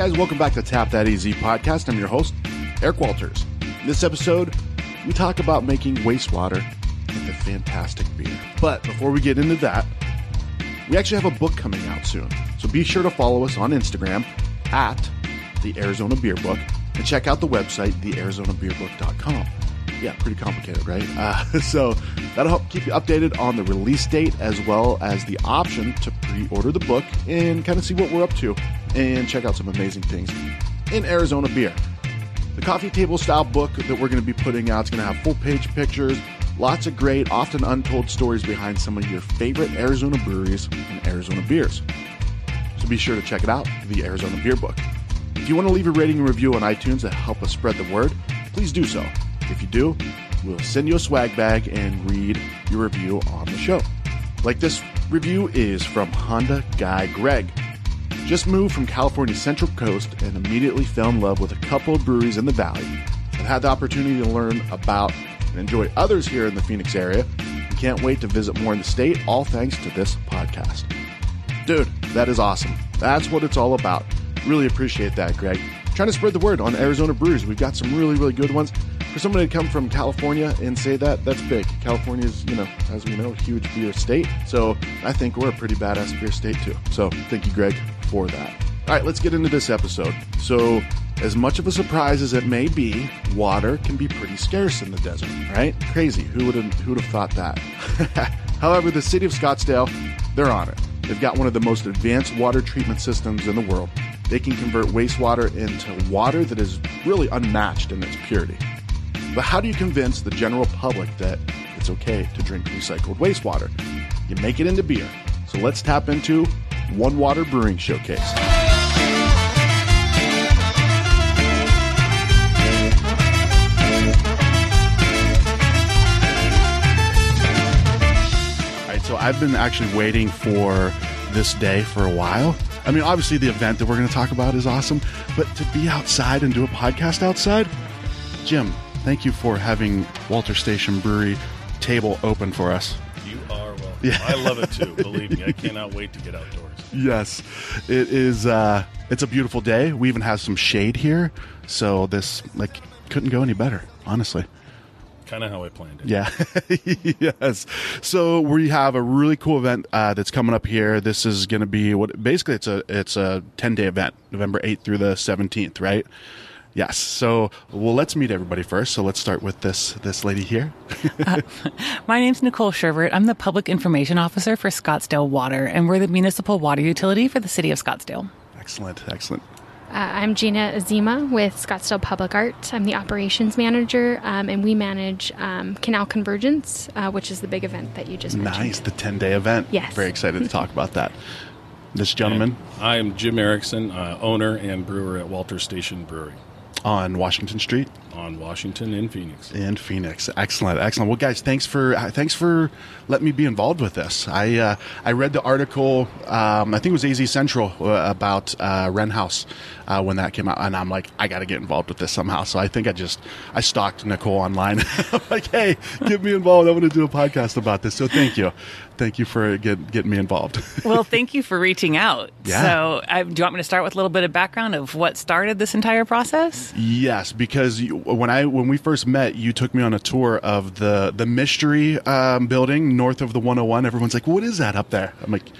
guys, welcome back to Tap That AZ podcast. I'm your host, Eric Walters. In this episode, we talk about making wastewater into fantastic beer. But before we get into that, we actually have a book coming out soon. So be sure to follow us on Instagram at the Arizona Beer Book and check out the website, thearizonabeerbook.com. Yeah, pretty complicated, right? Uh, so that'll help keep you updated on the release date as well as the option to pre order the book and kind of see what we're up to and check out some amazing things in Arizona beer. The coffee table style book that we're going to be putting out is going to have full page pictures, lots of great, often untold stories behind some of your favorite Arizona breweries and Arizona beers. So be sure to check it out, the Arizona Beer Book. If you want to leave a rating and review on iTunes to help us spread the word, please do so. If you do, we'll send you a swag bag and read your review on the show. Like this review is from Honda Guy Greg. Just moved from California's Central Coast and immediately fell in love with a couple of breweries in the valley. I've had the opportunity to learn about and enjoy others here in the Phoenix area and can't wait to visit more in the state, all thanks to this podcast. Dude, that is awesome. That's what it's all about. Really appreciate that, Greg. Trying to spread the word on Arizona breweries. We've got some really, really good ones. For somebody to come from California and say that, that's big. California is, you know, as we know, a huge beer state. So I think we're a pretty badass beer state too. So thank you, Greg, for that. All right, let's get into this episode. So, as much of a surprise as it may be, water can be pretty scarce in the desert, right? Crazy. Who would have who would have thought that? However, the city of Scottsdale, they're on it. They've got one of the most advanced water treatment systems in the world. They can convert wastewater into water that is really unmatched in its purity. But how do you convince the general public that it's okay to drink recycled wastewater? You make it into beer. So let's tap into One Water Brewing Showcase. So I've been actually waiting for this day for a while. I mean, obviously, the event that we're going to talk about is awesome, but to be outside and do a podcast outside, Jim, thank you for having Walter Station Brewery table open for us. You are welcome. Yeah. I love it too. Believe me, I cannot wait to get outdoors. Yes, it is. Uh, it's a beautiful day. We even have some shade here, so this like couldn't go any better, honestly. Kind of how I planned it. Yeah. yes. So we have a really cool event uh, that's coming up here. This is going to be what basically it's a it's a ten day event, November eighth through the seventeenth, right? Yes. So well, let's meet everybody first. So let's start with this this lady here. My name's Nicole Shervert. I'm the Public Information Officer for Scottsdale Water, and we're the municipal water utility for the city of Scottsdale. excellent. Excellent. Uh, I'm Gina Azima with Scottsdale Public Art. I'm the operations manager, um, and we manage um, Canal Convergence, uh, which is the big event that you just mentioned. Nice. The ten day event. Yes. Very excited to talk about that. This gentleman I am Jim Erickson, uh, owner and brewer at Walter Station Brewery on Washington Street. On Washington in Phoenix. in Phoenix. Excellent, excellent. Well, guys, thanks for uh, thanks for letting me be involved with this. I uh, I read the article. Um, I think it was AZ Central uh, about uh, Wren House uh, when that came out, and I'm like, I got to get involved with this somehow. So I think I just I stalked Nicole online. I'm like, hey, get me involved. I want to do a podcast about this. So thank you, thank you for get, getting me involved. Well, thank you for reaching out. Yeah. So, I, do you want me to start with a little bit of background of what started this entire process? Yes, because you, when I when we first met, you took me on a tour of the the mystery um, building north of the 101. Everyone's like, "What is that up there?" I'm like,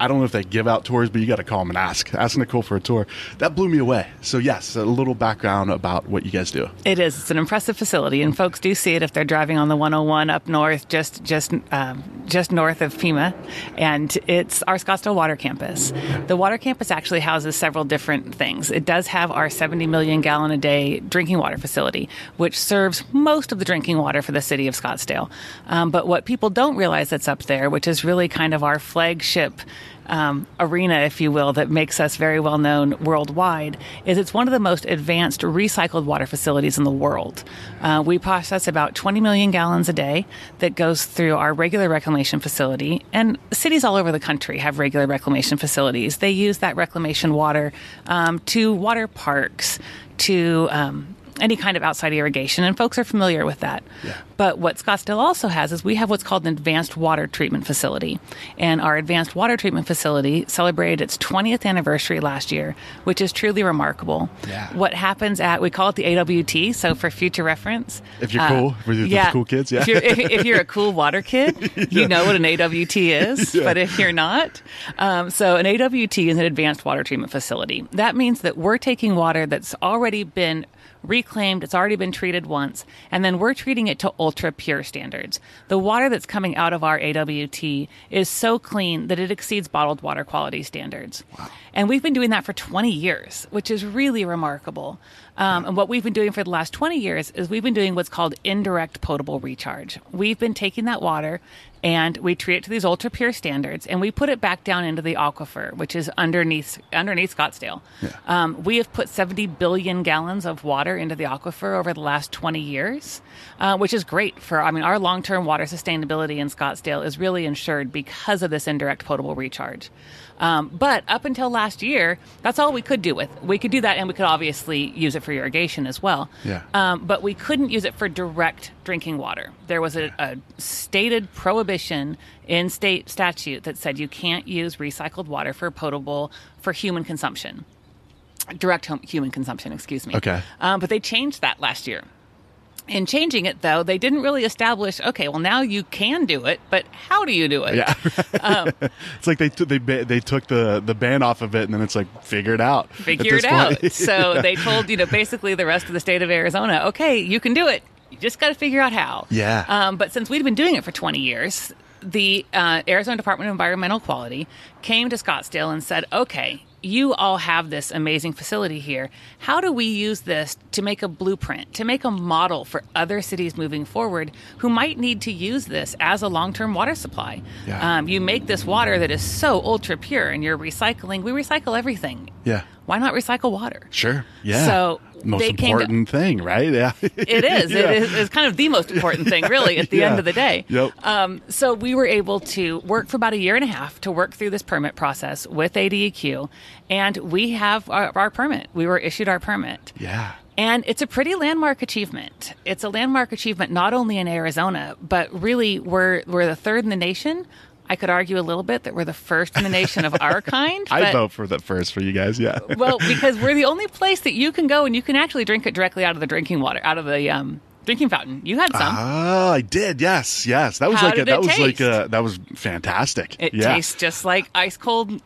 "I don't know if they give out tours, but you got to call them and ask. Ask Nicole for a tour." That blew me away. So yes, a little background about what you guys do. It is. It's an impressive facility, and folks do see it if they're driving on the 101 up north, just just um, just north of Pima, and it's our Scottsdale Water Campus. The water campus actually houses several different things. It does have our 70 million gallon a day drinking water facility, which serves most of the drinking water for the city of Scottsdale. Um, but what people don't realize that's up there, which is really kind of our flagship um, arena, if you will, that makes us very well known worldwide, is it's one of the most advanced recycled water facilities in the world. Uh, we process about 20 million gallons a day that goes through our regular reclamation facility, and cities all over the country have regular reclamation facilities. They use that reclamation water um, to water parks, to um, any kind of outside irrigation, and folks are familiar with that. Yeah. But what Scottsdale also has is we have what's called an advanced water treatment facility. And our advanced water treatment facility celebrated its 20th anniversary last year, which is truly remarkable. Yeah. What happens at, we call it the AWT, so for future reference. If you're cool, with the yeah, cool kids, yeah. If you're, if, if you're a cool water kid, you know what an AWT is. But if you're not, um, so an AWT is an advanced water treatment facility. That means that we're taking water that's already been reclaimed, it's already been treated once, and then we're treating it to ultra pure standards. The water that's coming out of our AWT is so clean that it exceeds bottled water quality standards. And we've been doing that for 20 years, which is really remarkable. Um, and what we've been doing for the last 20 years is we've been doing what's called indirect potable recharge. We've been taking that water and we treat it to these ultra pure standards and we put it back down into the aquifer, which is underneath underneath Scottsdale. Um, we have put 70 billion gallons of water into the aquifer over the last 20 years, uh, which is great for. I mean, our long term water sustainability in Scottsdale is really ensured because of this indirect potable recharge. Um, but up until last year, that's all we could do with. We could do that, and we could obviously use it for irrigation as well. Yeah. Um, but we couldn't use it for direct drinking water. There was a, a stated prohibition in state statute that said you can't use recycled water for potable for human consumption. Direct hum- human consumption, excuse me. Okay. Um, but they changed that last year. In changing it, though, they didn't really establish. Okay, well now you can do it, but how do you do it? Yeah. Um, it's like they t- they ba- they took the the ban off of it, and then it's like figure it out. figure it out. So they told you know basically the rest of the state of Arizona, okay, you can do it. You just got to figure out how. Yeah. Um, but since we'd been doing it for 20 years, the uh, Arizona Department of Environmental Quality came to Scottsdale and said, okay. You all have this amazing facility here. How do we use this to make a blueprint, to make a model for other cities moving forward who might need to use this as a long term water supply? Yeah. Um, you make this water that is so ultra pure and you're recycling. We recycle everything yeah. Why not recycle water? Sure. Yeah. So most came to- important thing, right? Yeah. It is. Yeah. It is. It's kind of the most important thing, really, at the Yeah. end of the day. Yep. Um, so we were able to work for about a year and a half to work through this permit process with ADEQ, and we have our, our permit. We were issued our permit. Yeah. And it's a pretty landmark achievement. It's a landmark achievement not only in Arizona, but really we're we're the third in the nation. I could argue a little bit that we're the first in the nation of our kind. I vote for the first for you guys. Yeah. well, because we're the only place that you can go and you can actually drink it directly out of the drinking water, out of the um, drinking fountain. You had some. Ah, I did. Yes, yes. That was How like a, that was like a, that was fantastic. it yeah. tastes just like ice cold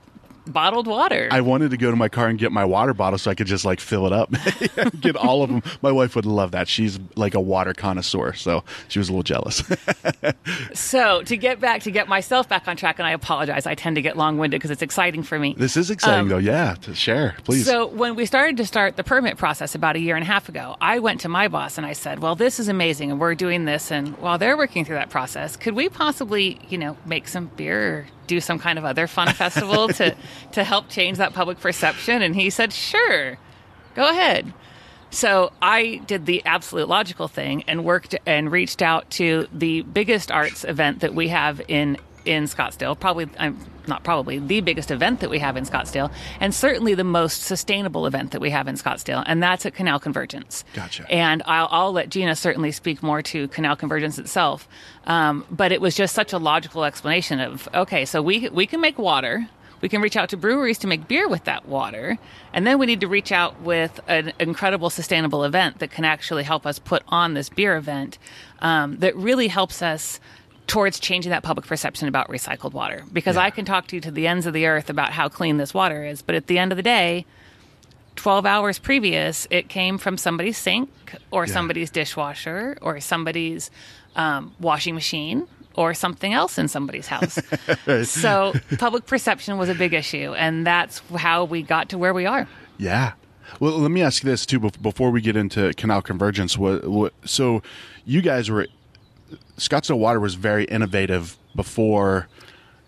bottled water. I wanted to go to my car and get my water bottle so I could just like fill it up, get all of them. My wife would love that. She's like a water connoisseur, so she was a little jealous. so to get back to get myself back on track, and I apologize, I tend to get long winded because it's exciting for me. this is exciting Um, though. Yeah, to share, please. So when we started to start the permit process about a year and a half ago, I went to my boss and I said, "Well, this is amazing, and we're doing this, and while they're working through that process, could we possibly, you know, make some beer do some kind of other fun festival to to help change that public perception?" And he said, "Sure, go ahead." So I did the absolute logical thing and worked and reached out to the biggest arts event that we have in in Scottsdale. Probably, I'm not probably the biggest event that we have in Scottsdale, and certainly the most sustainable event that we have in Scottsdale, and that's at Canal Convergence. Gotcha. And I'll, I'll let Gina certainly speak more to Canal Convergence itself, um, but it was just such a logical explanation of okay, so we we can make water. We can reach out to breweries to make beer with that water. And then we need to reach out with an incredible sustainable event that can actually help us put on this beer event um, that really helps us towards changing that public perception about recycled water. Because I can talk to you to the ends of the earth about how clean this water is, but at the end of the day, 12 hours previous, it came from somebody's sink or Yeah. somebody's dishwasher or somebody's um, washing machine or something else in somebody's house. so public perception was a big issue, and that's how we got to where we are. Yeah. Well, let me ask you this too before we get into Canal Convergence. What, what, so, you guys were Scottsdale Water was very innovative before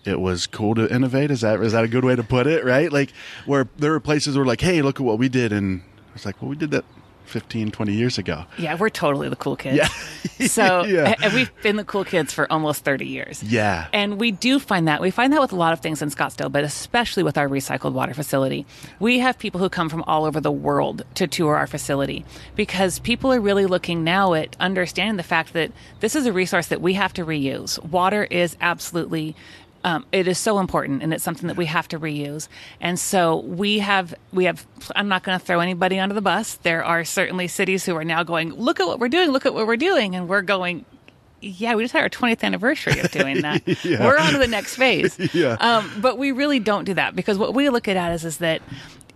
it was cool to innovate. Is that is that a good way to put it? Right? Like where there were places where like, hey, look at what we did, and it's like, well, we did that 15, 20 years ago. Yeah, we're totally the cool kids. Yeah. so, Yeah. and we've been the cool kids for almost 30 years. Yeah. And we do find that. We find that with a lot of things in Scottsdale, but especially with our recycled water facility. We have people who come from all over the world to tour our facility because people are really looking now at understanding the fact that this is a resource that we have to reuse. Water is absolutely um, it is so important and it's something that we have to reuse and so we have we have i'm not going to throw anybody under the bus there are certainly cities who are now going look at what we're doing look at what we're doing and we're going yeah, we just had our 20th anniversary of doing that. Yeah. We're on to the next phase. Yeah. Um, but we really don't do that because what we look at is, is that,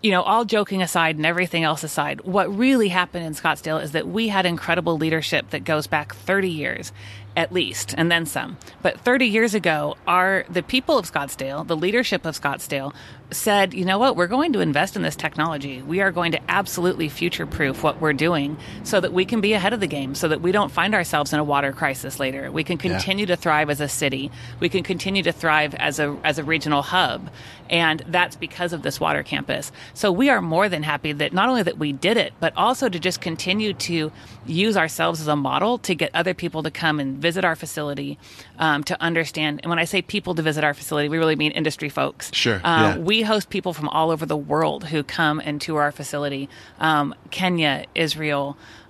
you know, all joking aside and everything else aside, what really happened in Scottsdale is that we had incredible leadership that goes back 30 years at least and then some. But 30 years ago our the people of scottsdale the leadership of scottsdale said you know what? We're going to invest in this technology. We are going to absolutely future proof what we're doing so that we can be ahead of the game so that we don't find ourselves in a water crisis later. We can continue to thrive as a city. We can continue to thrive as a as a regional hub. And that's because of this water campus. So we are more than happy that not only that we did it but also to just continue to use ourselves as a model to get other people to come and visit our facility um, to understand and when i say people to visit our facility we really mean industry folks Sure, uh, yeah. we host people from all over the world who come and tour our facility um, kenya israel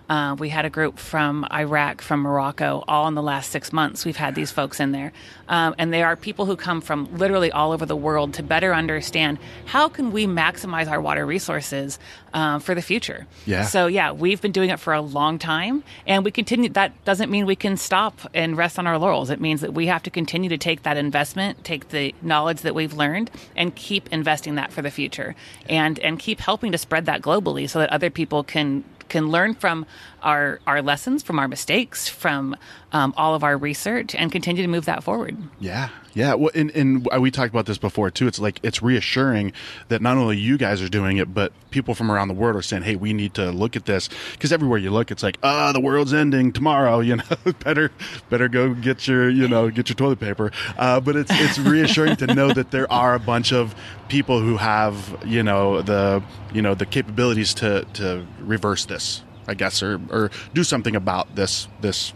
uh, we had a group from Iraq, from Morocco, all in the last six months. We've had these folks in there, um, and they are people who come from literally all over the world to better understand how can we maximize our water resources uh, for the future. Yeah. So yeah, we've been doing it for a long time, and we continue. That doesn't mean we can stop and rest on our laurels. It means that we have to continue to take that investment, take the knowledge that we've learned, and keep investing that for the future, and and keep helping to spread that globally so that other people can can learn from our our lessons, from our mistakes, from um, all of our research, and continue to move that forward. Yeah, yeah. Well, and, and we talked about this before too. It's like it's reassuring that not only you guys are doing it, but people from around the world are saying, "Hey, we need to look at this." Because everywhere you look, it's like, "Ah, the world's ending tomorrow." You know, better better go get your you know get your toilet paper. Uh, but it's it's reassuring to know that there are a bunch of people who have you know the you know the capabilities to to reverse this, I guess, or or do something about this this.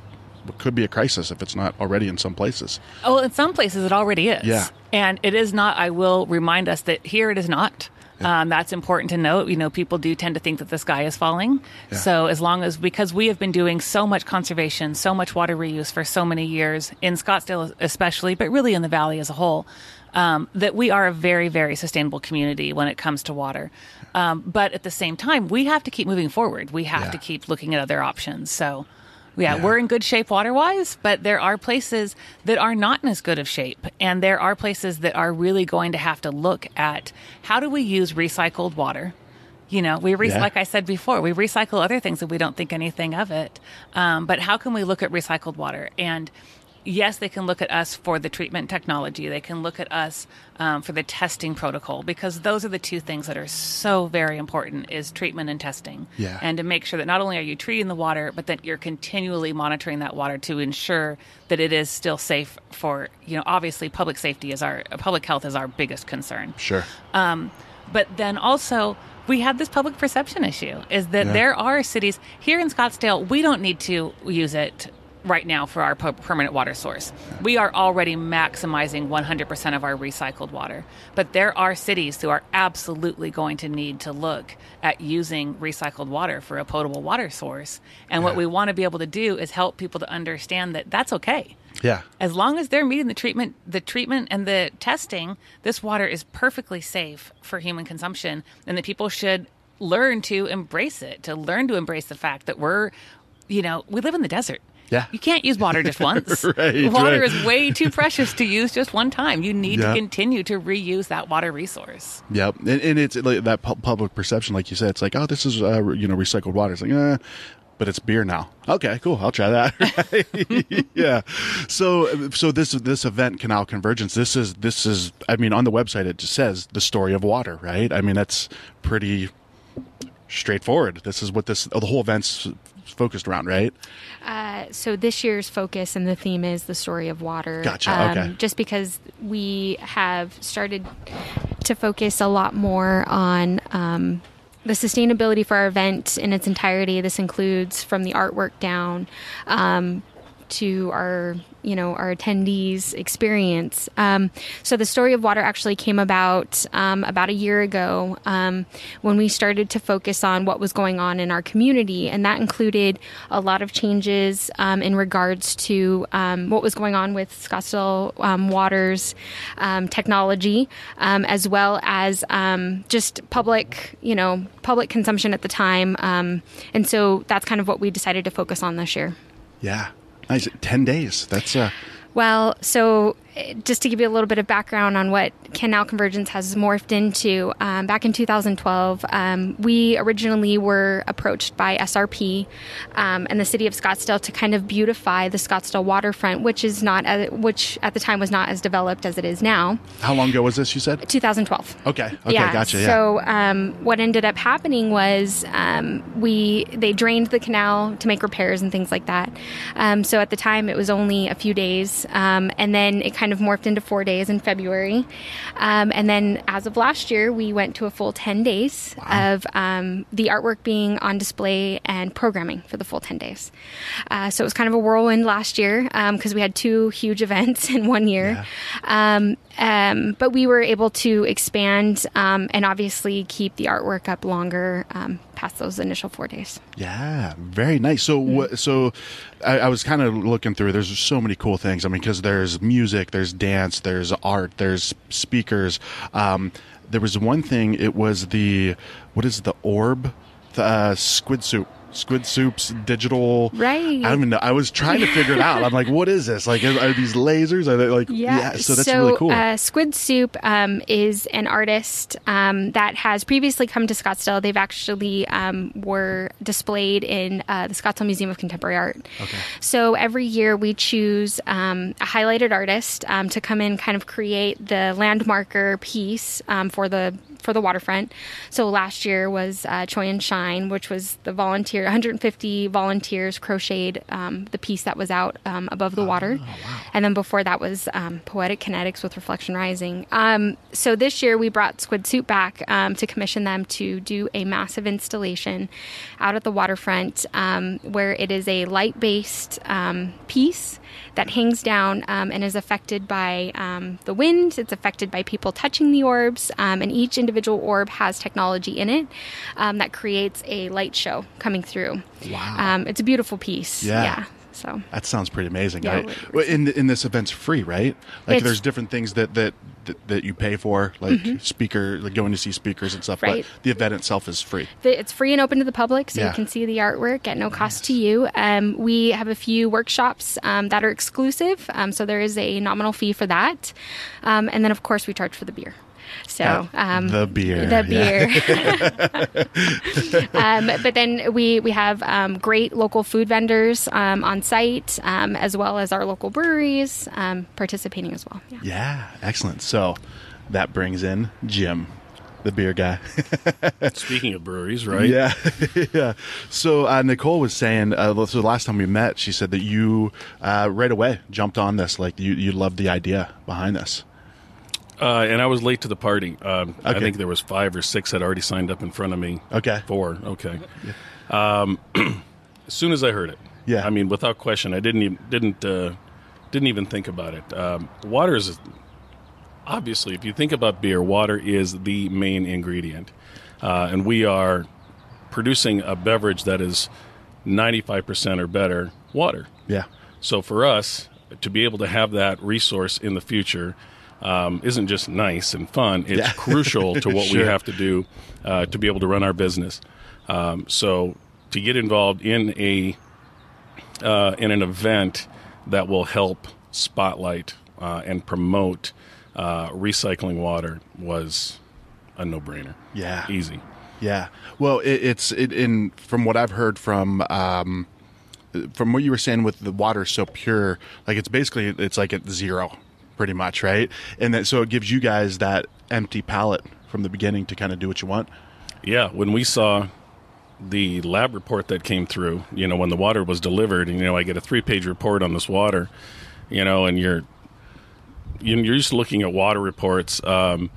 Could be a crisis if it's not already in some places. Oh, in some places it already is. Yeah. And it is not, I will remind us that here it is not. Um, that's important to note. You know, people do tend to think that the sky is falling. So as long as, because we have been doing so much conservation, so much water reuse for so many years, in Scottsdale especially, but really in the valley as a whole, um, that we are a very, very sustainable community when it comes to water. Um, but at the same time, we have to keep moving forward. We have Yeah. to keep looking at other options. So, yeah, Yeah. we're in good shape water wise, but there are places that are not in as good of shape. And there are places that are really going to have to look at how do we use recycled water? You know, we re- Yeah. like I said before, we recycle other things and we don't think anything of it. Um, but how can we look at recycled water? And yes, they can look at us for the treatment technology. They can look at us um, for the testing protocol because those are the two things that are so very important: is treatment and testing. Yeah. And to make sure that not only are you treating the water, but that you're continually monitoring that water to ensure that it is still safe for you know. Obviously, public safety is our public health is our biggest concern. Sure. Um, but then also we have this public perception issue is that Yeah. there are cities here in Scottsdale we don't need to use it right now for our permanent water source. We are already maximizing 100% of our recycled water. But there are cities who are absolutely going to need to look at using recycled water for a potable water source. And what we want to be able to do is help people to understand that that's okay Yeah. as long as they're meeting the treatment the treatment and the testing this water is perfectly safe for human consumption and that people should learn to embrace it to learn to embrace the fact that we're you know we live in the desert Yeah. you can't use water just once Right, water right. is way too precious to use just one time you need to continue to reuse that water resource Yep, and, and it's like that pu- public perception, like you said. It's like, oh, this is uh, you know recycled water. It's like, eh, but it's beer now. Okay, cool. I'll try that. yeah. So so this this event, Canal Convergence. This is this is. I mean, on the website it just says the story of water, right? I mean, that's pretty straightforward. This is what this the whole event's focused around, right? Uh, so this year's focus and the theme is the story of water. Gotcha, okay. Just because we have started to focus a lot more on um, the sustainability for our event in its entirety. This includes from the artwork down um, to our you know our attendees experience. Um, so the story of water actually came about um, about a year ago um, when we started to focus on what was going on in our community and that included a lot of changes um, in regards to um, what was going on with scottsdale um, waters technology as well as just public you know public consumption at the time and so that's kind of what we decided to focus on this year. Yeah Nice. 10 days. That's uh well, so just to give you a little bit of background on what Canal Convergence has morphed into, um, back in 2012, um, we originally were approached by SRP um, and the city of Scottsdale to kind of beautify the Scottsdale waterfront, which is not, as, which at the time was not as developed as it is now. How long ago was this? You said 2012. Okay. Okay. Yeah. Gotcha. Yeah. So um, what ended up happening was um, we they drained the canal to make repairs and things like that. Um, so at the time, it was only a few days, and then it kind kind of morphed into four days in February. Um, and then as of last year, we went to a full 10 days wow. of um, the artwork being on display and programming for the full 10 days. Uh, so it was kind of a whirlwind last year because um, we had two huge events in one year. Yeah. Um, um, but we were able to expand um, and obviously keep the artwork up longer um, past those initial four days. Yeah, very nice. So, mm-hmm. so I, I was kind of looking through. There's so many cool things. I mean, because there's music, there's dance, there's art, there's speakers. Um, there was one thing. It was the what is the orb, the uh, Squidsoup Squidsoup's digital. Right. I don't even know. I was trying to figure it out. I'm like, what is this? Like, are these lasers? Are they like? Yeah. yeah so that's so, really cool. Uh, Squidsoup um, is an artist um, that has previously come to Scottsdale. They've actually um, were displayed in uh, the Scottsdale Museum of Contemporary Art. Okay. So every year we choose um, a highlighted artist um, to come in, kind of create the landmarker piece um, for the for the waterfront. So last year was uh, Choi and Shine, which was the volunteer 150 volunteers crocheted um, the piece that was out um, above the water, oh, wow. and then before that was um, Poetic Kinetics with Reflection Rising. Um, so this year we brought Squidsoup back um, to commission them to do a massive installation out at the waterfront, um, where it is a light-based piece that hangs down um, and is affected by um, the wind. It's affected by people touching the orbs, um, and each individual orb has technology in it um, that creates a light show coming through. Wow! Um, it's a beautiful piece. Yeah. yeah. So that sounds pretty amazing. Yeah, I, in in this event's free, right? Like there's different things that that that, that you pay for, like mm-hmm. speaker, like going to see speakers and stuff. Right. But the event itself is free. It's free and open to the public, so yeah. you can see the artwork at no cost to you. Um, we have a few workshops um, that are exclusive, um, so there is a nominal fee for that, um, and then of course we charge for the beer. So um, the beer, the beer. um, but then we we have um, great local food vendors um, on site, um, as well as our local breweries um, participating as well. Yeah. yeah, excellent. So that brings in Jim the beer guy. Speaking of breweries, right? Yeah, yeah. So uh, Nicole was saying, uh, so the last time we met, she said that you uh, right away jumped on this, like you you loved the idea behind this. Uh, and I was late to the party. Um, okay. I think there was five or six that already signed up in front of me. Okay. Four. Okay. Yeah. Um, as soon as I heard it, yeah. I mean, without question, I didn't even, didn't uh, didn't even think about it. Um, water is obviously, if you think about beer, water is the main ingredient, uh, and we are producing a beverage that is ninety five percent or better water. Yeah. So for us to be able to have that resource in the future um, isn't just nice and fun. It's yeah. crucial to what sure. we have to do uh, to be able to run our business. Um, so to get involved in a uh, in an event that will help spotlight uh, and promote uh, recycling water was a no brainer. Yeah, easy. Yeah. Well, it, it's it, in from what I've heard from. Um, from what you were saying with the water so pure, like it's basically it's like at zero pretty much, right? And that so it gives you guys that empty palette from the beginning to kind of do what you want. Yeah, when we saw the lab report that came through, you know, when the water was delivered, and you know, I get a three-page report on this water, you know, and you're you're just looking at water reports. Um,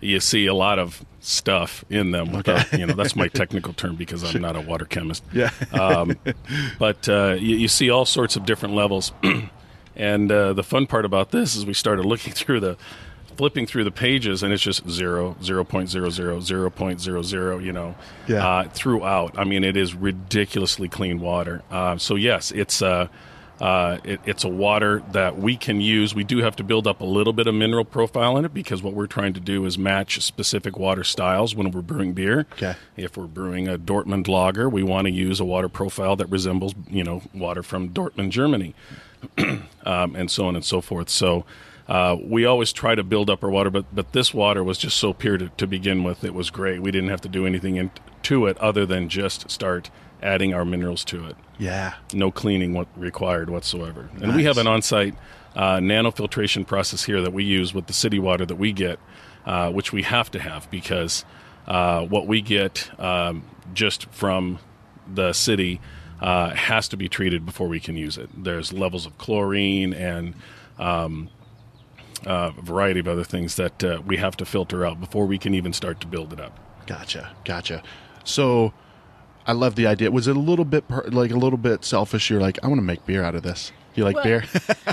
you see a lot of stuff in them. Without, you know, that's my technical term because I'm not a water chemist. Yeah. um, but uh, you, you, see all sorts of different levels, and uh, the fun part about this is we started looking through the flipping through the pages and it's just 0 0.00 0.00 you know yeah. uh, throughout i mean it is ridiculously clean water uh, so yes it's uh, uh, it, it's a water that we can use. We do have to build up a little bit of mineral profile in it because what we're trying to do is match specific water styles when we're brewing beer. Okay. If we're brewing a Dortmund lager, we want to use a water profile that resembles, you know, water from Dortmund, Germany, um, and so on and so forth. So uh, we always try to build up our water, but but this water was just so pure to, to begin with. It was great. We didn't have to do anything in, to it other than just start adding our minerals to it. Yeah. No cleaning what required whatsoever. And nice. we have an on-site uh, nanofiltration process here that we use with the city water that we get, uh, which we have to have because uh, what we get um, just from the city uh, has to be treated before we can use it. There's levels of chlorine and um, uh, a variety of other things that uh, we have to filter out before we can even start to build it up. Gotcha, gotcha. So, I love the idea. Was it a little bit per, like a little bit selfish? You're like, I want to make beer out of this. You like well, beer?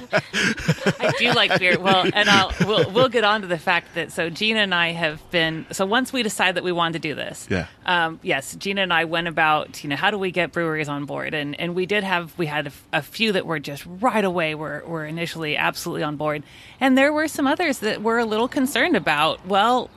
I do like beer. Well, and I'll we'll we'll get on to the fact that so Gina and I have been so once we decided that we wanted to do this. Yeah. Um, yes, Gina and I went about you know how do we get breweries on board and and we did have we had a, a few that were just right away were were initially absolutely on board, and there were some others that were a little concerned about well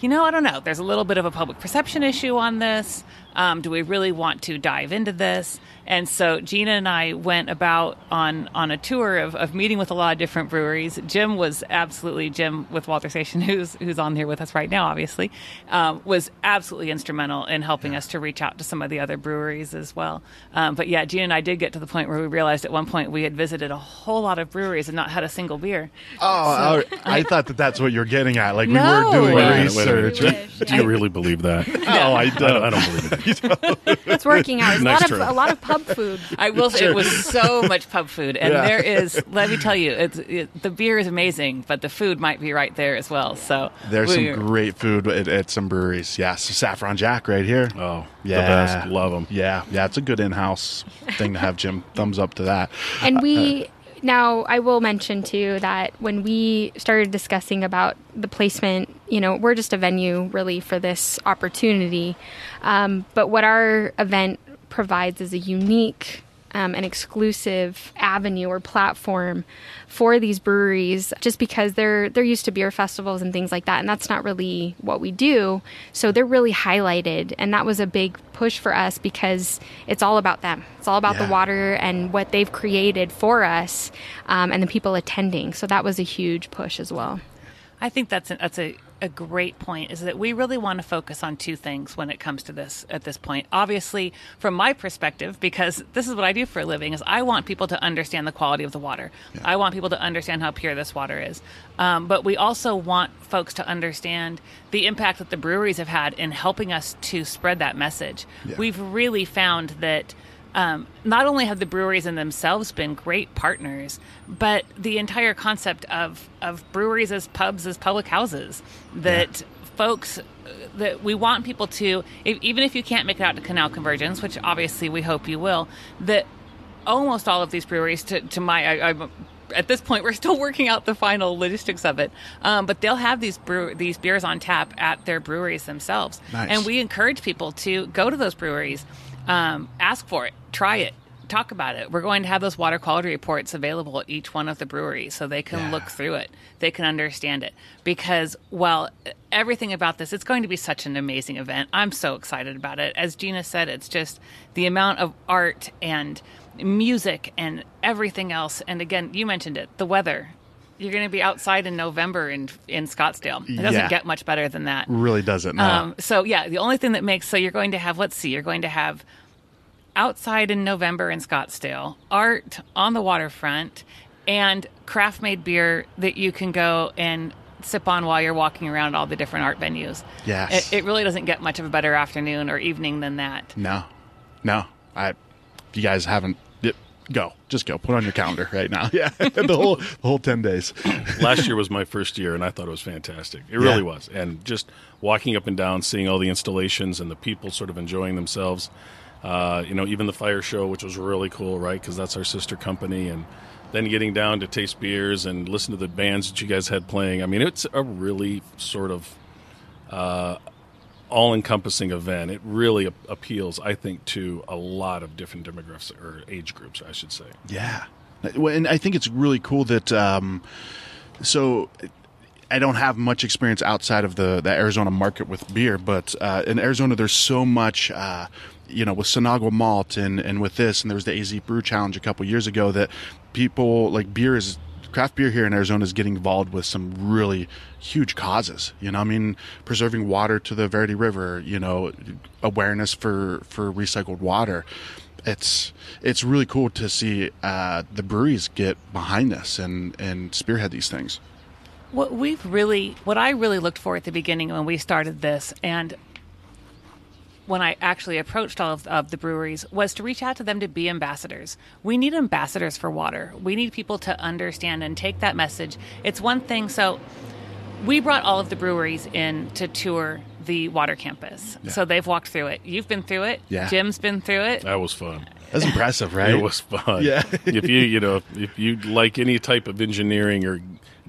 you know, I don't know. There's a little bit of a public perception issue on this. Um, do we really want to dive into this? And so Gina and I went about on on a tour of, of meeting with a lot of different breweries. Jim was absolutely Jim with Walter Station, who's who's on here with us right now, obviously, um, was absolutely instrumental in helping yeah. us to reach out to some of the other breweries as well. Um, but yeah, Gina and I did get to the point where we realized at one point we had visited a whole lot of breweries and not had a single beer. Oh, so, I, I thought that that's what you're getting at. Like no. we were doing wait, research. Wait, wait, Do you really believe that? no, I don't. I don't believe it. it's working out. Nice a lot of a lot of pub food. I will say it was so much pub food, and Yeah. there is. Let me tell you, it's, it, the beer is amazing, but the food might be right there as well. So There's some we're- great food at, at some breweries. Yes, Saffron JAK right here. Oh, Yeah. the best. Love them. Yeah, yeah, it's a good in-house thing to have. Jim, thumbs up to that. And uh, we uh, now I will mention too that when we started discussing about the placement, you know, we're just a venue really for this opportunity. Um, but what our event provides is a unique um, an exclusive avenue or platform for these breweries just because they're they're used to beer festivals and things like that and that's not really what we do. So they're really highlighted and that was a big push for us because it's all about them. It's all about Yeah. the water and what they've created for us um, and the people attending. So that was a huge push as well. I think that's a, that's a, a great point. Is that we really want to focus on two things when it comes to this at this point. Obviously, from my perspective, because this is what I do for a living, is I want people to understand the quality of the water. I want people to understand how pure this water is. Um, but we also want folks to understand the impact that the breweries have had in helping us to spread that message. Yeah. We've really found that um, not only have the breweries in themselves been great partners, but the entire concept of, of breweries as pubs as public houses that folks uh, that we want people to if, even if you can't make it out to canal convergence which obviously we hope you will that almost all of these breweries to, to my I, I'm at this point, we're still working out the final logistics of it. Um, but they'll have these brew- these beers on tap at their breweries themselves, Nice. and we encourage people to go to those breweries, um, ask for it, try it, talk about it. We're going to have those water quality reports available at each one of the breweries, so they can Yeah. look through it, they can understand it. Because well, everything about this, it's going to be such an amazing event. I'm so excited about it. As Gina said, it's just the amount of art and music and everything else. And again, you mentioned it, the weather. You're going to be outside in November in in Scottsdale. It doesn't Yeah. get much better than that. Really doesn't. No. Um, so yeah, the only thing that makes so you're going to have let's see, you're going to have outside in November in Scottsdale, art on the waterfront, and craft made beer that you can go and sip on while you're walking around all the different art venues. Yes. It, it really doesn't get much of a better afternoon or evening than that. no, no. I, if you guys haven't, go. Just go. Put on your calendar right now. Yeah, the whole the whole ten days. Last year was my first year, and I thought it was fantastic. It really Yeah. was, and just walking up and down, seeing all the installations and the people sort of enjoying themselves. Uh, you know, even the fire show, which was really cool, right? Because that's our sister company, and then getting down to taste beers and listen to the bands that you guys had playing. I mean, it's a really sort of uh, all-encompassing event. It really a- appeals, I think, to a lot of different demographics or age groups, I should say. Yeah, and I think it's really cool that. Um, so, I don't have much experience outside of the the Arizona market with beer, but uh, in Arizona, there's so much. Uh, you know, with Sinagua Malt and, and with this, and there was the AZ Brew Challenge a couple years ago that people like beer is craft beer here in Arizona is getting involved with some really huge causes. You know, I mean, preserving water to the Verde River. You know, awareness for for recycled water. It's it's really cool to see uh, the breweries get behind this and and spearhead these things. What we've really, what I really looked for at the beginning when we started this, and when I actually approached all of, of the breweries, was to reach out to them to be ambassadors. We need ambassadors for water. We need people to understand and take that message. It's one thing. So, we brought all of the breweries in to tour the water campus. So they've walked through it. You've been through it. Yeah. Jim's been through it. That was fun. That's impressive, right? It was fun. Yeah. if you you know if you like any type of engineering or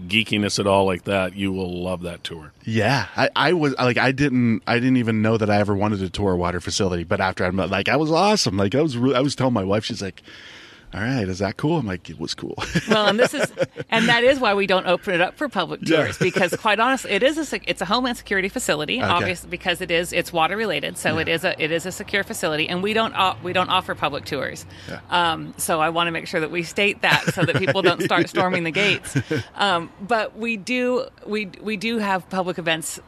geekiness at all like that, you will love that tour. Yeah, I, I was like, I didn't, I didn't even know that I ever wanted to tour a water facility. But after I met, like, I was awesome. Like, I was, re- I was telling my wife, she's like, "All right, is that cool?" I'm like, "It was cool." well, and this is, and that is why we don't open it up for public Yeah. tours because, quite honestly, it is a it's a homeland security facility, obviously because it is it's water related, so it is a it is a secure facility, and we don't o- we don't offer public tours. Yeah. Um, so I want to make sure that we state that so that people don't start storming the gates. Um, but we do we we do have public events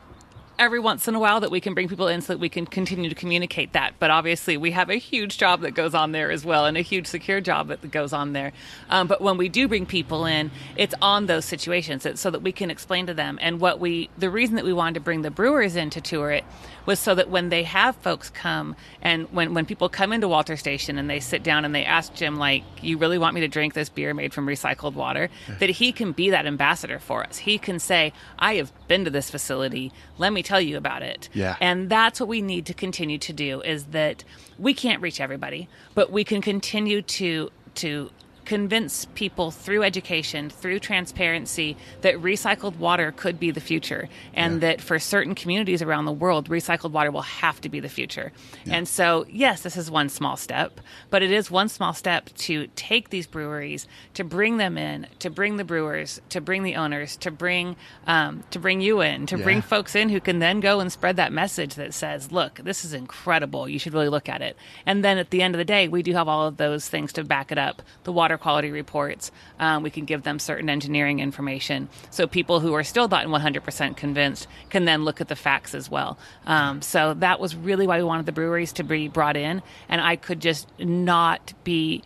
every once in a while that we can bring people in so that we can continue to communicate that. But obviously, we have a huge job that goes on there as well, and a huge secure job that goes on there. Um, but when we do bring people in, it's on those situations it's so that we can explain to them. And what we, the reason that we wanted to bring the brewers in to tour it was so that when they have folks come and when, when people come into Walter Station and they sit down and they ask Jim, like, you really want me to drink this beer made from recycled water, that he can be that ambassador for us. He can say, I have been to this facility. Let me tell you about it. Yeah. And that's what we need to continue to do is that we can't reach everybody, but we can continue to to convince people through education, through transparency, that recycled water could be the future, and that for certain communities around the world, recycled water will have to be the future. And so, yes, this is one small step, but it is one small step to take these breweries, to bring them in, to bring the brewers, to bring the owners, to bring um, to bring you in, to bring folks in who can then go and spread that message that says, "Look, this is incredible. You should really look at it." And then at the end of the day, we do have all of those things to back it up. The water quality reports. Um, we can give them certain engineering information, so people who are still not 100% convinced can then look at the facts as well. Um, so that was really why we wanted the breweries to be brought in, and I could just not be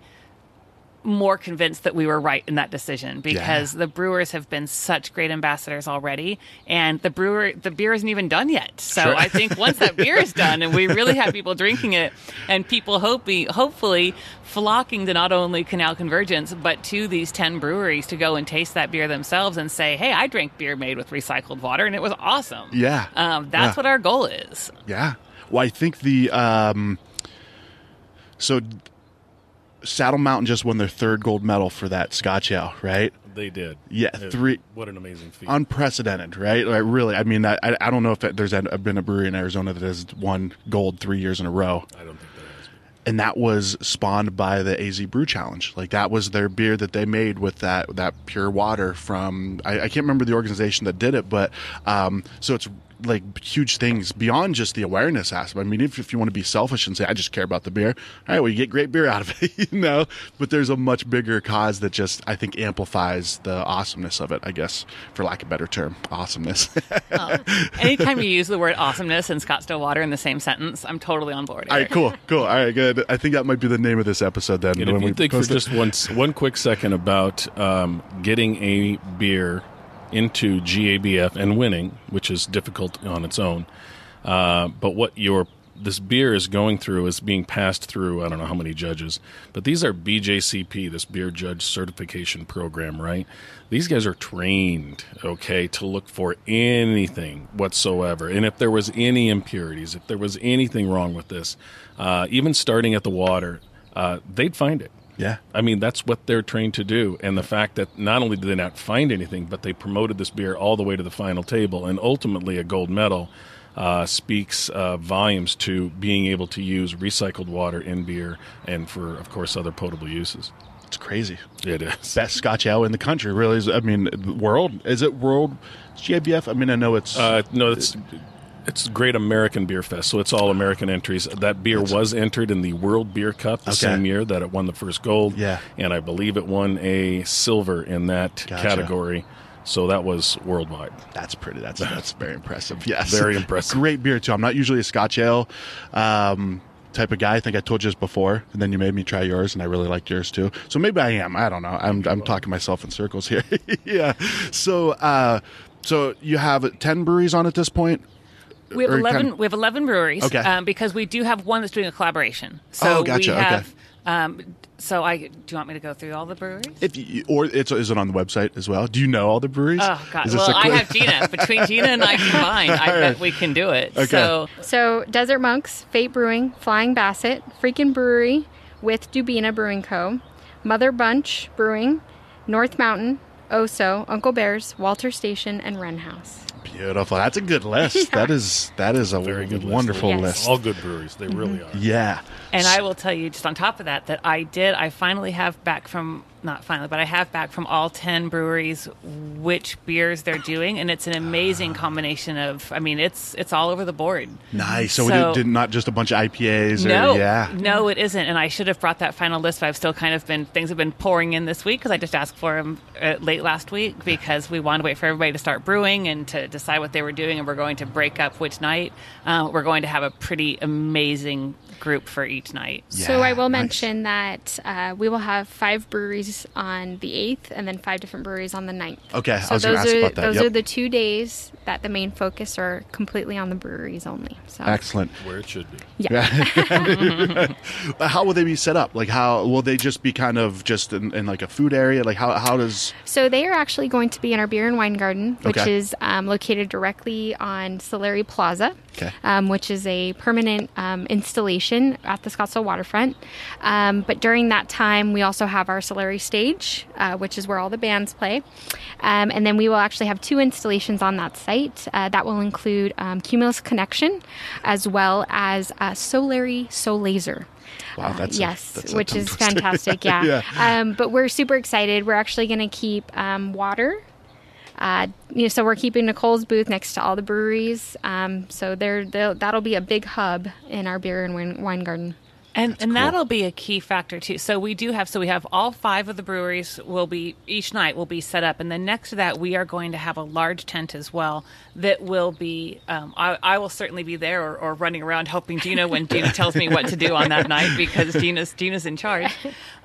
more convinced that we were right in that decision because Yeah. the brewers have been such great ambassadors already and the brewer the beer isn't even done yet so Sure. i think once that beer is done and we really have people drinking it and people hoping hopefully flocking to not only canal convergence but to these 10 breweries to go and taste that beer themselves and say hey i drank beer made with recycled water and it was awesome Yeah. um, that's Yeah. what our goal is Yeah. Well, I think the um, so Saddle Mountain just won their third gold medal for that Scotch Ale, right? They did. Yeah, It- three- What an amazing feat. Unprecedented, right? Like really, I mean, I, I don't know if there's been a brewery in Arizona that has won gold three years in a row. I don't think there has been. and that was spawned by the AZ Brew Challenge. Like that was their beer that they made with that that pure water from I, I can't remember the organization that did it, but um, so it's like huge things beyond just the awareness aspect. I mean, if, if you want to be selfish and say I just care about the beer, all right, well you get great beer out of it, you know. But there's a much bigger cause that just I think amplifies the awesomeness of it. I guess for lack of a better term, awesomeness. anytime you use the word awesomeness and scottsdale water in the same sentence i'm totally on board all right, cool, cool. All right, good. I think that might be the name of this episode then. And if you we think for it. just one one quick second about um, getting a beer into GABF and winning, which is difficult on its own, uh, but what your this beer is going through is being passed through. I don't know how many judges, but these are BJCP, this beer judge certification program, right? These guys are trained, okay, to look for anything whatsoever, and if there was any impurities, if there was anything wrong with this, uh, even starting at the water, uh, they'd find it. Yeah. I mean, that's what they're trained to do. And the fact that not only did they not find anything, but they promoted this beer all the way to the final table and ultimately a gold medal uh, speaks uh, volumes to being able to use recycled water in beer and for, of course, other potable uses. It's crazy. It is. Best Scotch ale in the country, really. Is, I mean, world. Is it world GABF? I mean, I know it's. Uh, no, it's it's Great American Beer Fest, so it's all American entries. That beer was entered in the World Beer Cup the Okay. same year that it won the first gold. Yeah. and I believe it won a silver in that Gotcha. category. So that was worldwide. That's pretty. That's that's very impressive. Yes, Very impressive. Great beer too. I'm not usually a Scotch ale um, type of guy. I think I told you this before, and then you made me try yours, and I really liked yours too. So maybe I am. I don't know. I'm I'm talking myself in circles here. yeah. So uh, so you have ten breweries on at this point. We have eleven. kind- we have eleven breweries. Okay. Um, because we do have one that's doing a collaboration. So Oh, gotcha, we okay. have. Um, so I do you want me to go through all the breweries? If you, or it's is it on the website as well? Do you know all the breweries? Oh God! Well, a I have Gina. Between Gina and I combined, I bet we can do it. Okay. So So, Desert Monks, Fate Brewing, Flying Basset, Freak'n Brewery with Dubina Brewing Co., Mother Bunch Brewing, North Mountain, O.H.S.O., Uncle Bear's, Walter Station, and Wren House. Beautiful. That's a good list. That is that is a Very good list. wonderful Yes. list. All good breweries, they really mm-hmm. are. Yeah. And I will tell you, just on top of that, that I did. I finally have back from not finally, but I have back from all ten breweries which beers they're doing, and it's an amazing combination of. I mean, it's it's all over the board. Nice. So, we So- did, did not just a bunch of IPAs. Or, No, yeah. no, it isn't. And I should have brought that final list, but I've still kind of been things have been pouring in this week because I just asked for them uh, late last week because we wanted to wait for everybody to start brewing and to decide what they were doing, and we're going to break up which night. Uh, we're going to have a pretty amazing group for each night. so, I will nice. mention that uh, we will have five breweries on the 8th and then five different breweries on the 9th. Okay, I So, was gonna those ask are, about that, those yep. are the two days that the main focus are completely on the breweries only. So, Excellent. Where it should be. yeah. How will they be set up? Like, how will they just be kind of just in, in like a food area? Like, how how does? So they are actually going to be in our beer and wine garden, which Okay. is um, located directly on Soleri Plaza, Okay. um, which is a permanent um, installation at the Scottsdale waterfront. Um, but during that time, we also have our Soleri stage, uh, which is where all the bands play. Um, and then we will actually have two installations on that site. Uh, that will include um, Cumulus Connection, as well as uh, Solari Soul Laser. Wow, that's a- yes, that's which is twister. fantastic. Yeah. Yeah. Um, but we're super excited. We're actually going to keep um, water. Uh, you know, so we're keeping Nicole's booth next to all the breweries. Um, so there, that'll be a big hub in our beer and wine, wine garden. And and that'll be a key factor too. So we do have so we have all five of the breweries will be each night will be set up, and then next to that we are going to have a large tent as well that will be. Um, I, I will certainly be there or, or running around helping Gina when Gina tells me what to do on that night because Gina's Gina's in charge.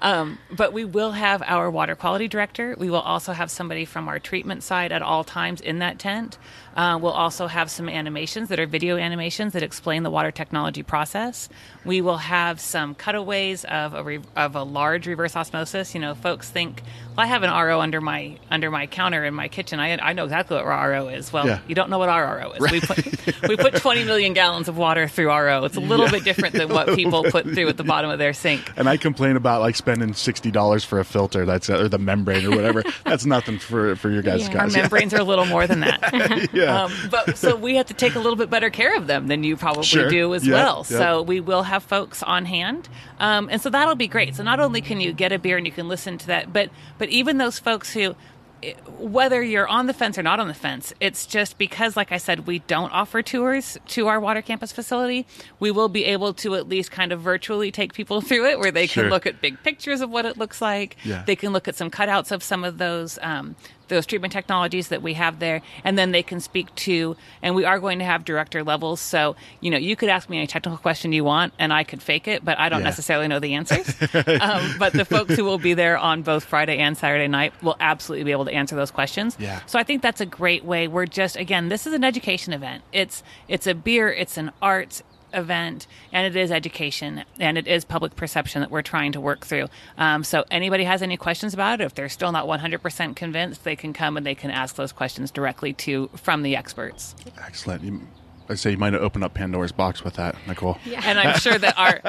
Um, but we will have our water quality director. We will also have somebody from our treatment side at all times in that tent. Uh, we'll also have some animations that are video animations that explain the water technology process. We will have some cutaways of a re- of a large reverse osmosis. You know, folks think, I have an RO under my under my counter in my kitchen. I I know exactly what RO is. Well, Yeah. you don't know what our RO is. We put we put 20 million gallons of water through RO. It's a little bit different than what people put through at the bottom of their sink. And I complain about like spending sixty dollars for a filter. That's or the membrane or whatever. that's nothing for for your guys. Yeah. Our guys. membranes are a little more than that. yeah. Um, but so we have to take a little bit better care of them than you probably Sure. do as Yeah, well. yeah. So we will have folks on hand, um, and so that'll be great. So not only can you get a beer and you can listen to that, but but even those folks who. eh, Whether you're on the fence or not on the fence, it's just because, like I said, we don't offer tours to our water campus facility. We will be able to at least kind of virtually take people through it, where they Sure. can look at big pictures of what it looks like. Yeah. They can look at some cutouts of some of those um, those treatment technologies that we have there, and then they can speak to. And we are going to have director levels, so you know you could ask me any technical question you want, and I could fake it, but I don't Yeah. necessarily know the answers. um, but the folks who will be there on both Friday and Saturday night will absolutely be able to answer those questions. Yeah. So I think that's a great way. We're just again, this is an education event. It's it's a beer, it's an arts event, and it is education, and it is public perception that we're trying to work through. Um, so, anybody has any questions about it, if they're still not 100% convinced, they can come and they can ask those questions directly to from the experts. Excellent. You, I say you might have opened up Pandora's box with that, Nicole. Yeah. And I'm sure that our,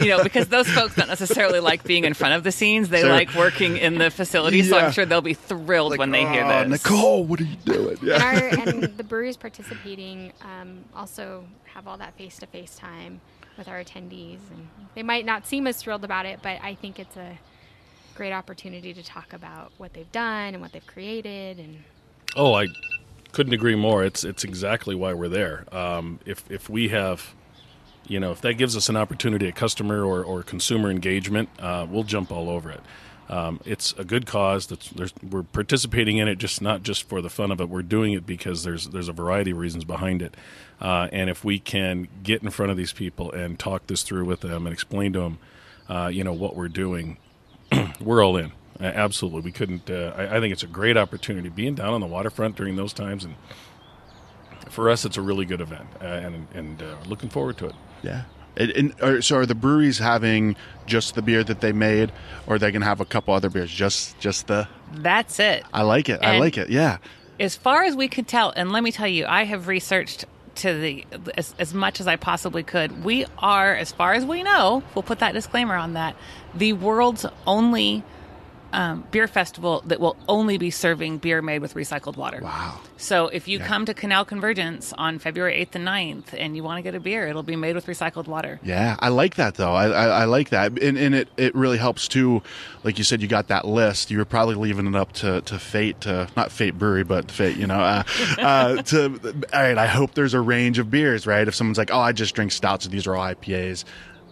you know, because those folks don't necessarily like being in front of the scenes. They Sure. like working in the facility. So I'm sure they'll be thrilled Like, when they hear "Oh, this. Nicole, what are you doing? and, our, and the breweries participating um, also have all that face to face time with our attendees. And they might not seem as thrilled about it, but I think it's a great opportunity to talk about what they've done and what they've created. And Oh, I couldn't agree more. It's it's exactly why we're there. Um, if if we have, you know, if that gives us an opportunity, a customer or, or consumer engagement, uh, we'll jump all over it. Um, it's a good cause. That's we're participating in it, just not just for the fun of it. We're doing it because there's there's a variety of reasons behind it. Uh, and if we can get in front of these people and talk this through with them and explain to them, uh, you know, what we're doing, we're all in. Uh, absolutely, we couldn't. Uh, I, I think it's a great opportunity being down on the waterfront during those times, and for us, it's a really good event, uh, and and uh, looking forward to it. Yeah. And, and are, so are the breweries having just the beer that they made, or are they gonna have a couple other beers? Just just the. That's it. I like it. I like it. Yeah. as far as we could tell, and let me tell you, I have researched to the as, as much as I possibly could. We are, as far as we know, we'll put that disclaimer on that, the world's only um, beer festival that will only be serving beer made with recycled water. Wow. So if you come to Canal Convergence on February 8th and 9th and you want to get a beer, it'll be made with recycled water. Yeah, I like that though. I, I, I like that, and, and it, it really helps too. Like you said, you got that list. You were probably leaving it up to, to Fate, to not Fate Brewery, but Fate. You know, uh, uh, to all right. I hope there's a range of beers, right? If someone's like, "Oh, I just drink stouts," these are all IPAs.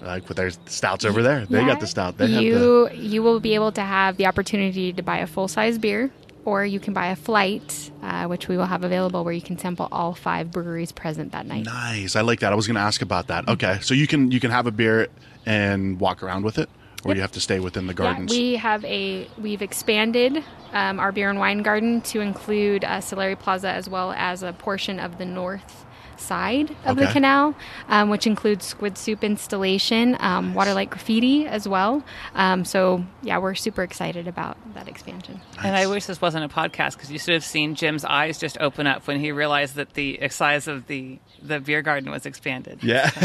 Like, but there's stouts over there. They got the stout. They have the, you you will be able to have the opportunity to buy a full size beer, or you can buy a flight, uh, which we will have available, where you can sample all five breweries present that night. nice. I like that. I was going to ask about that. Okay, so you can you can have a beer and walk around with it, or Yep. you have to stay within the gardens. Yeah, we have a we've expanded um, our beer and wine garden to include uh, Soleri Plaza as well as a portion of the north side of the canal, um, which includes Squidsoup installation, um, water light graffiti as well. Um, so yeah, we're super excited about that expansion. And I wish this wasn't a podcast because you should have seen Jim's eyes just open up when he realized that the size of the, the beer garden was expanded. yeah.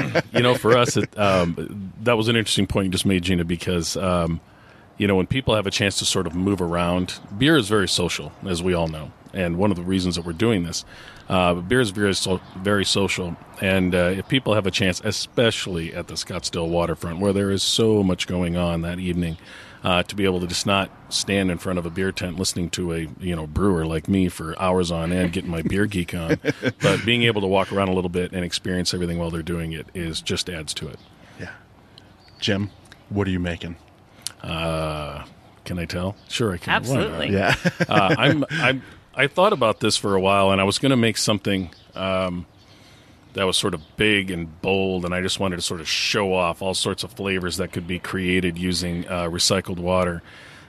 you know, for us, it, um, that was an interesting point you just made, Gina, because um, you know when people have a chance to sort of move around, beer is very social, as we all know, and one of the reasons that we're doing this, uh, beer is very so, very social, and uh, if people have a chance, especially at the Scottsdale waterfront, where there is so much going on that evening. Uh, to be able to just not stand in front of a beer tent listening to a you know brewer like me for hours on end, getting my beer geek on, but being able to walk around a little bit and experience everything while they're doing it is just adds to it. yeah. Jim, what are you making? Uh, can I tell? Sure, I can. Why? Absolutely. Yeah. uh, I'm, I'm, I thought about this for a while, and I was going to make something um, that was sort of big and bold, and I just wanted to sort of show off all sorts of flavors that could be created using uh, recycled water.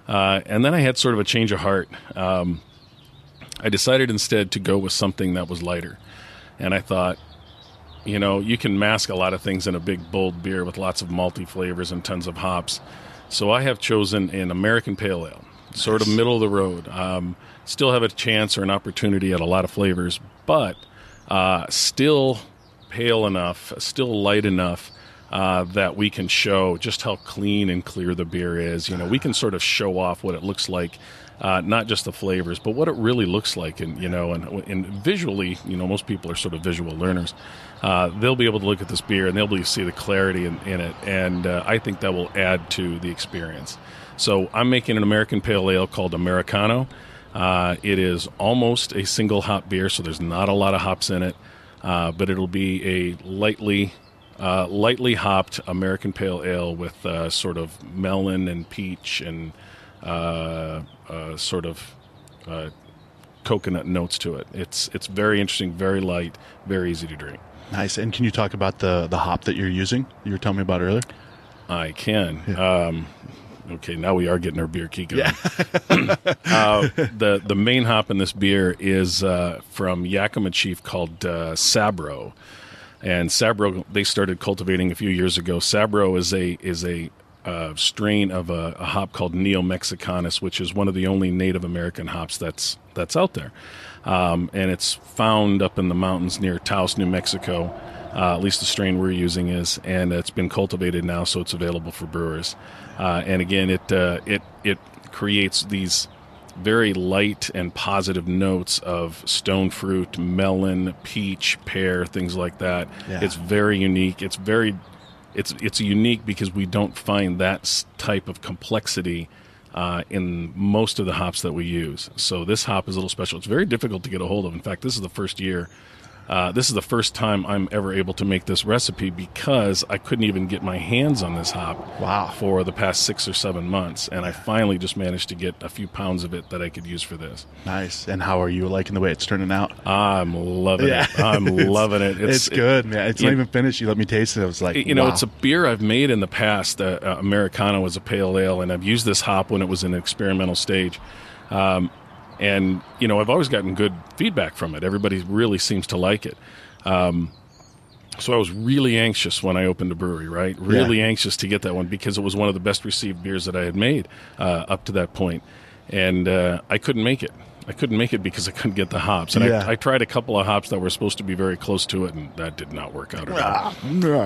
Uh, and then I had sort of a change of heart. Um, I decided instead to go with something that was lighter, and I thought, you know, you can mask a lot of things in a big bold beer with lots of malty flavors and tons of hops. So I have chosen an American Pale Ale, sort of middle of the road. Um, still have a chance or an opportunity at a lot of flavors, but uh, still pale enough, still light enough uh, that we can show just how clean and clear the beer is. You know, we can sort of show off what it looks like. Uh, not just the flavors, but what it really looks like, and you know, and, and visually, you know, most people are sort of visual learners. Uh, they'll be able to look at this beer and they'll be able to see the clarity in, in it, and uh, I think that will add to the experience. So I'm making an American Pale Ale called Americano. Uh, it is almost a single hop beer, so there's not a lot of hops in it, uh, but it'll be a lightly, uh, lightly hopped American Pale Ale with uh, sort of melon and peach and uh, uh, sort of uh, coconut notes to it. It's it's very interesting, very light, very easy to drink. nice. And can you talk about the the hop that you're using? You were telling me about earlier. I can. Um, okay, now we are getting our beer geek going. uh, the the main hop in this beer is uh, from Yakima Chief called uh, Sabro, And Sabro, they started cultivating a few years ago. Sabro is a is a uh, strain of a, a, hop called Neo Mexicanus, which is one of the only Native American hops that's that's out there, um, and it's found up in the mountains near Taos, New Mexico. Uh, at least the strain we're using is, and it's been cultivated now, so it's available for brewers. Uh, and again, it uh, it it creates these very light and positive notes of stone fruit, melon, peach, pear, things like that. Yeah. It's very unique. It's very it's it's unique because we don't find that type of complexity uh, in most of the hops that we use. So this hop is a little special. It's very difficult to get a hold of. In fact, this is the first year uh, this is the first time I'm ever able to make this recipe because I couldn't even get my hands on this hop wow. for the past six or seven months. And I finally just managed to get a few pounds of it that I could use for this. Nice. And how are you liking the way it's turning out? I'm loving yeah. it. I'm loving it. It's, it's good, man. It's it, not even finished. You let me taste it. I was like, you wow. know, it's a beer I've made in the past. Uh, uh, Americano was a pale ale, and I've used this hop when it was in an experimental stage. Um, and you know I've always gotten good feedback from it. Everybody really seems to like it. Um, so I was really anxious when I opened a brewery, right? Really yeah. anxious to get that one because it was one of the best received beers that I had made uh, up to that point, and uh, I couldn't make it. I couldn't make it because I couldn't get the hops, and yeah. I, I, tried a couple of hops that were supposed to be very close to it, and that did not work out at all.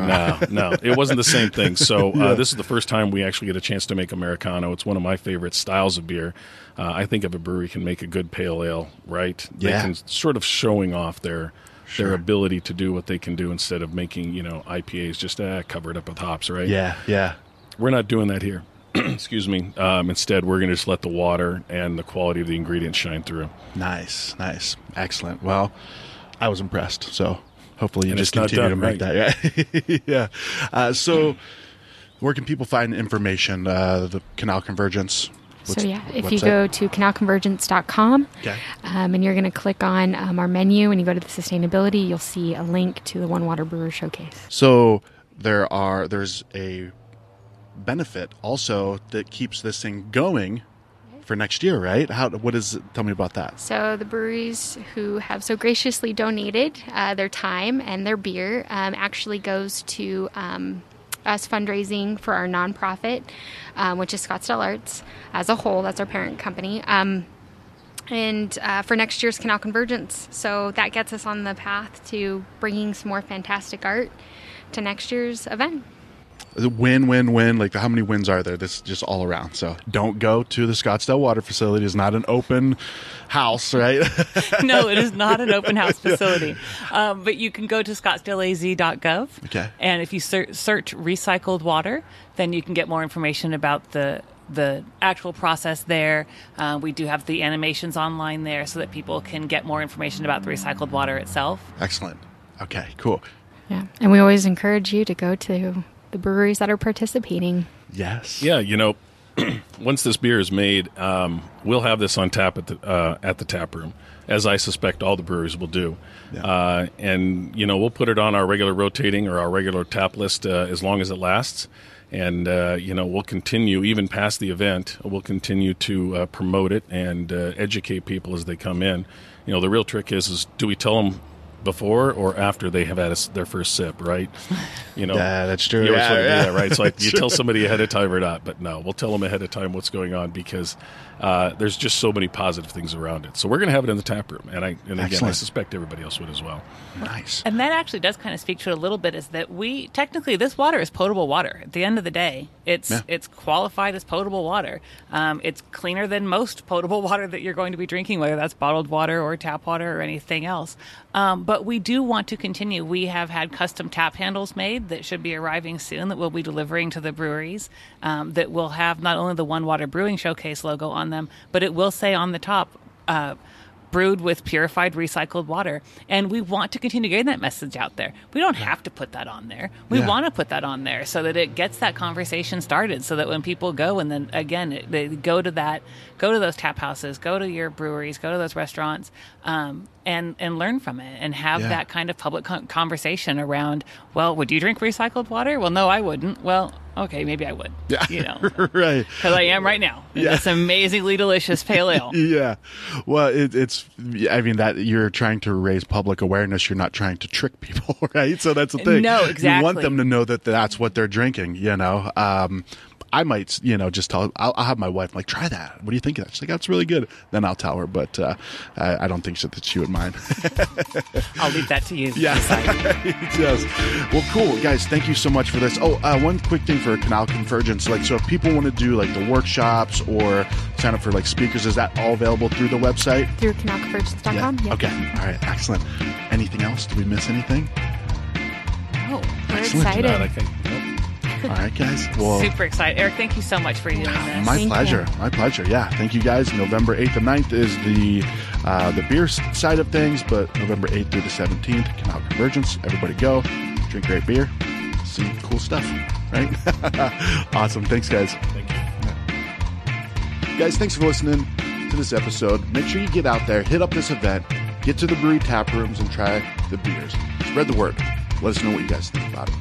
no, no, it wasn't the same thing. So uh, yeah. this is the first time we actually get a chance to make Americano. It's one of my favorite styles of beer. Uh, I think if a brewery can make a good pale ale, right, they yeah. can sort of showing off their sure. their ability to do what they can do instead of making you know IPAs just uh, covered up with hops, right? Yeah, yeah. We're not doing that here. excuse me. Um, instead, we're going to just let the water and the quality of the ingredients shine through. Nice, nice, excellent. Well, I was impressed. So hopefully you and just continue done, to make right. that. Yeah, yeah. Uh, so, where can people find information? Uh, the Canal Convergence. What's, so yeah, if you go to canalconvergence.com okay. um, and you're going to click on um, our menu and you go to the sustainability, you'll see a link to the One Water Brewer Showcase. So there are there's a benefit also that keeps this thing going for next year, right? How what is tell me about that? So the breweries who have so graciously donated uh, their time and their beer um, actually goes to um, us fundraising for our nonprofit, um, which is Scottsdale Arts as a whole. That's our parent company. Um, and uh, for next year's Canal Convergence. So that gets us on the path to bringing some more fantastic art to next year's event win, win, win. Like how many wins are there? This is just all around. So don't go to the Scottsdale Water Facility. It's not an open house, right? no, it is not an open house facility. Um, but you can go to scottsdaleaz.gov. Okay. And if you ser- search recycled water, then you can get more information about the the actual process there. Uh, we do have the animations online there so that people can get more information about the recycled water itself. Excellent. Okay, cool. Yeah, and we always encourage you to go to the breweries that are participating. Yes. Yeah, you know, once this beer is made, um, we'll have this on tap at the uh, at the tap room, as I suspect all the breweries will do. Yeah. Uh, and you know, we'll put it on our regular rotating or our regular tap list uh, as long as it lasts. And uh, you know, we'll continue even past the event. We'll continue to uh, promote it and uh, educate people as they come in. You know, the real trick is is do we tell them before or after they have had a, their first sip, right? You know, yeah, that's true. You yeah, yeah. That, right? It's like you true. tell somebody ahead of time or not, but no, we'll tell them ahead of time what's going on because uh, there's just so many positive things around it. So we're going to have it in the tap room, and I and again, I suspect everybody else would as well. Nice. And that actually does kind of speak to it a little bit. Is that we technically this water is potable water. At the end of the day, it's yeah. it's qualified as potable water. Um, it's cleaner than most potable water that you're going to be drinking, whether that's bottled water or tap water or anything else. Um, but we do want to continue. We have had custom tap handles made that should be arriving soon that we'll be delivering to the breweries. Um, that will have not only the One Water Brewing Showcase logo on them, but it will say on the top. Uh, brewed with purified recycled water. And we want to continue getting that message out there. We don't have to put that on there. We yeah. want to put that on there so that it gets that conversation started so that when people go and then again they go to that go to those tap houses, go to your breweries, go to those restaurants um, and and learn from it and have yeah. that kind of public conversation around, well, would you drink recycled water? Well, no, I wouldn't. Well, okay, maybe I would. Yeah. You know, right. because I am right now. Yeah. It's amazingly delicious pale ale. Yeah. Well, it, it's, I mean, that you're trying to raise public awareness. You're not trying to trick people, right? So that's the thing. No, exactly. You want them to know that that's what they're drinking, you know? Um, I might, you know, just tell. I'll, I'll have my wife like, try that. What do you think of that? She's like, that's really good. Then I'll tell her, but uh, I, I don't think she, that she would mind. I'll leave that to you. to Yeah. yes. Well, cool, guys. Thank you so much for this. Oh, uh, one quick thing for Canal Convergence. Like, so if people want to do like the workshops or sign up for like speakers, is that all available through the website? Through canalconvergence.com. Yeah. Okay. All right. Excellent. Anything else? Did we miss anything? Oh, We're Excellent. excited. Not, I think. Nope. All right, guys. Well, super excited. Eric, thank you so much for doing this. my Thank pleasure. you. My pleasure. Yeah. Thank you, guys. November eighth and 9th is the uh, the beer side of things, but November eighth through the seventeenth, Canal Convergence. Everybody go, drink great beer, see cool stuff. Right. awesome. Thanks, guys. Thank you. Guys, thanks for listening to this episode. Make sure you get out there, hit up this event, get to the brewery tap rooms, and try the beers. Spread the word. Let us know what you guys think about it.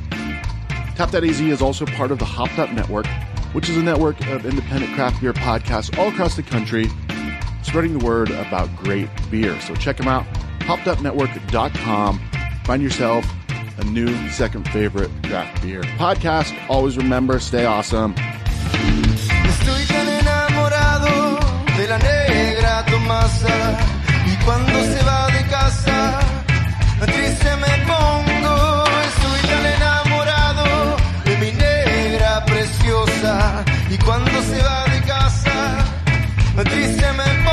Tap That AZ is also part of the Hopped Up Network, which is a network of independent craft beer podcasts all across the country, spreading the word about great beer. So check them out, hoppedupnetwork.com. Find yourself a new second favorite craft beer podcast. Always remember, stay awesome. Cuando se va de casa triste me pongo. Y cuando se va de casa triste me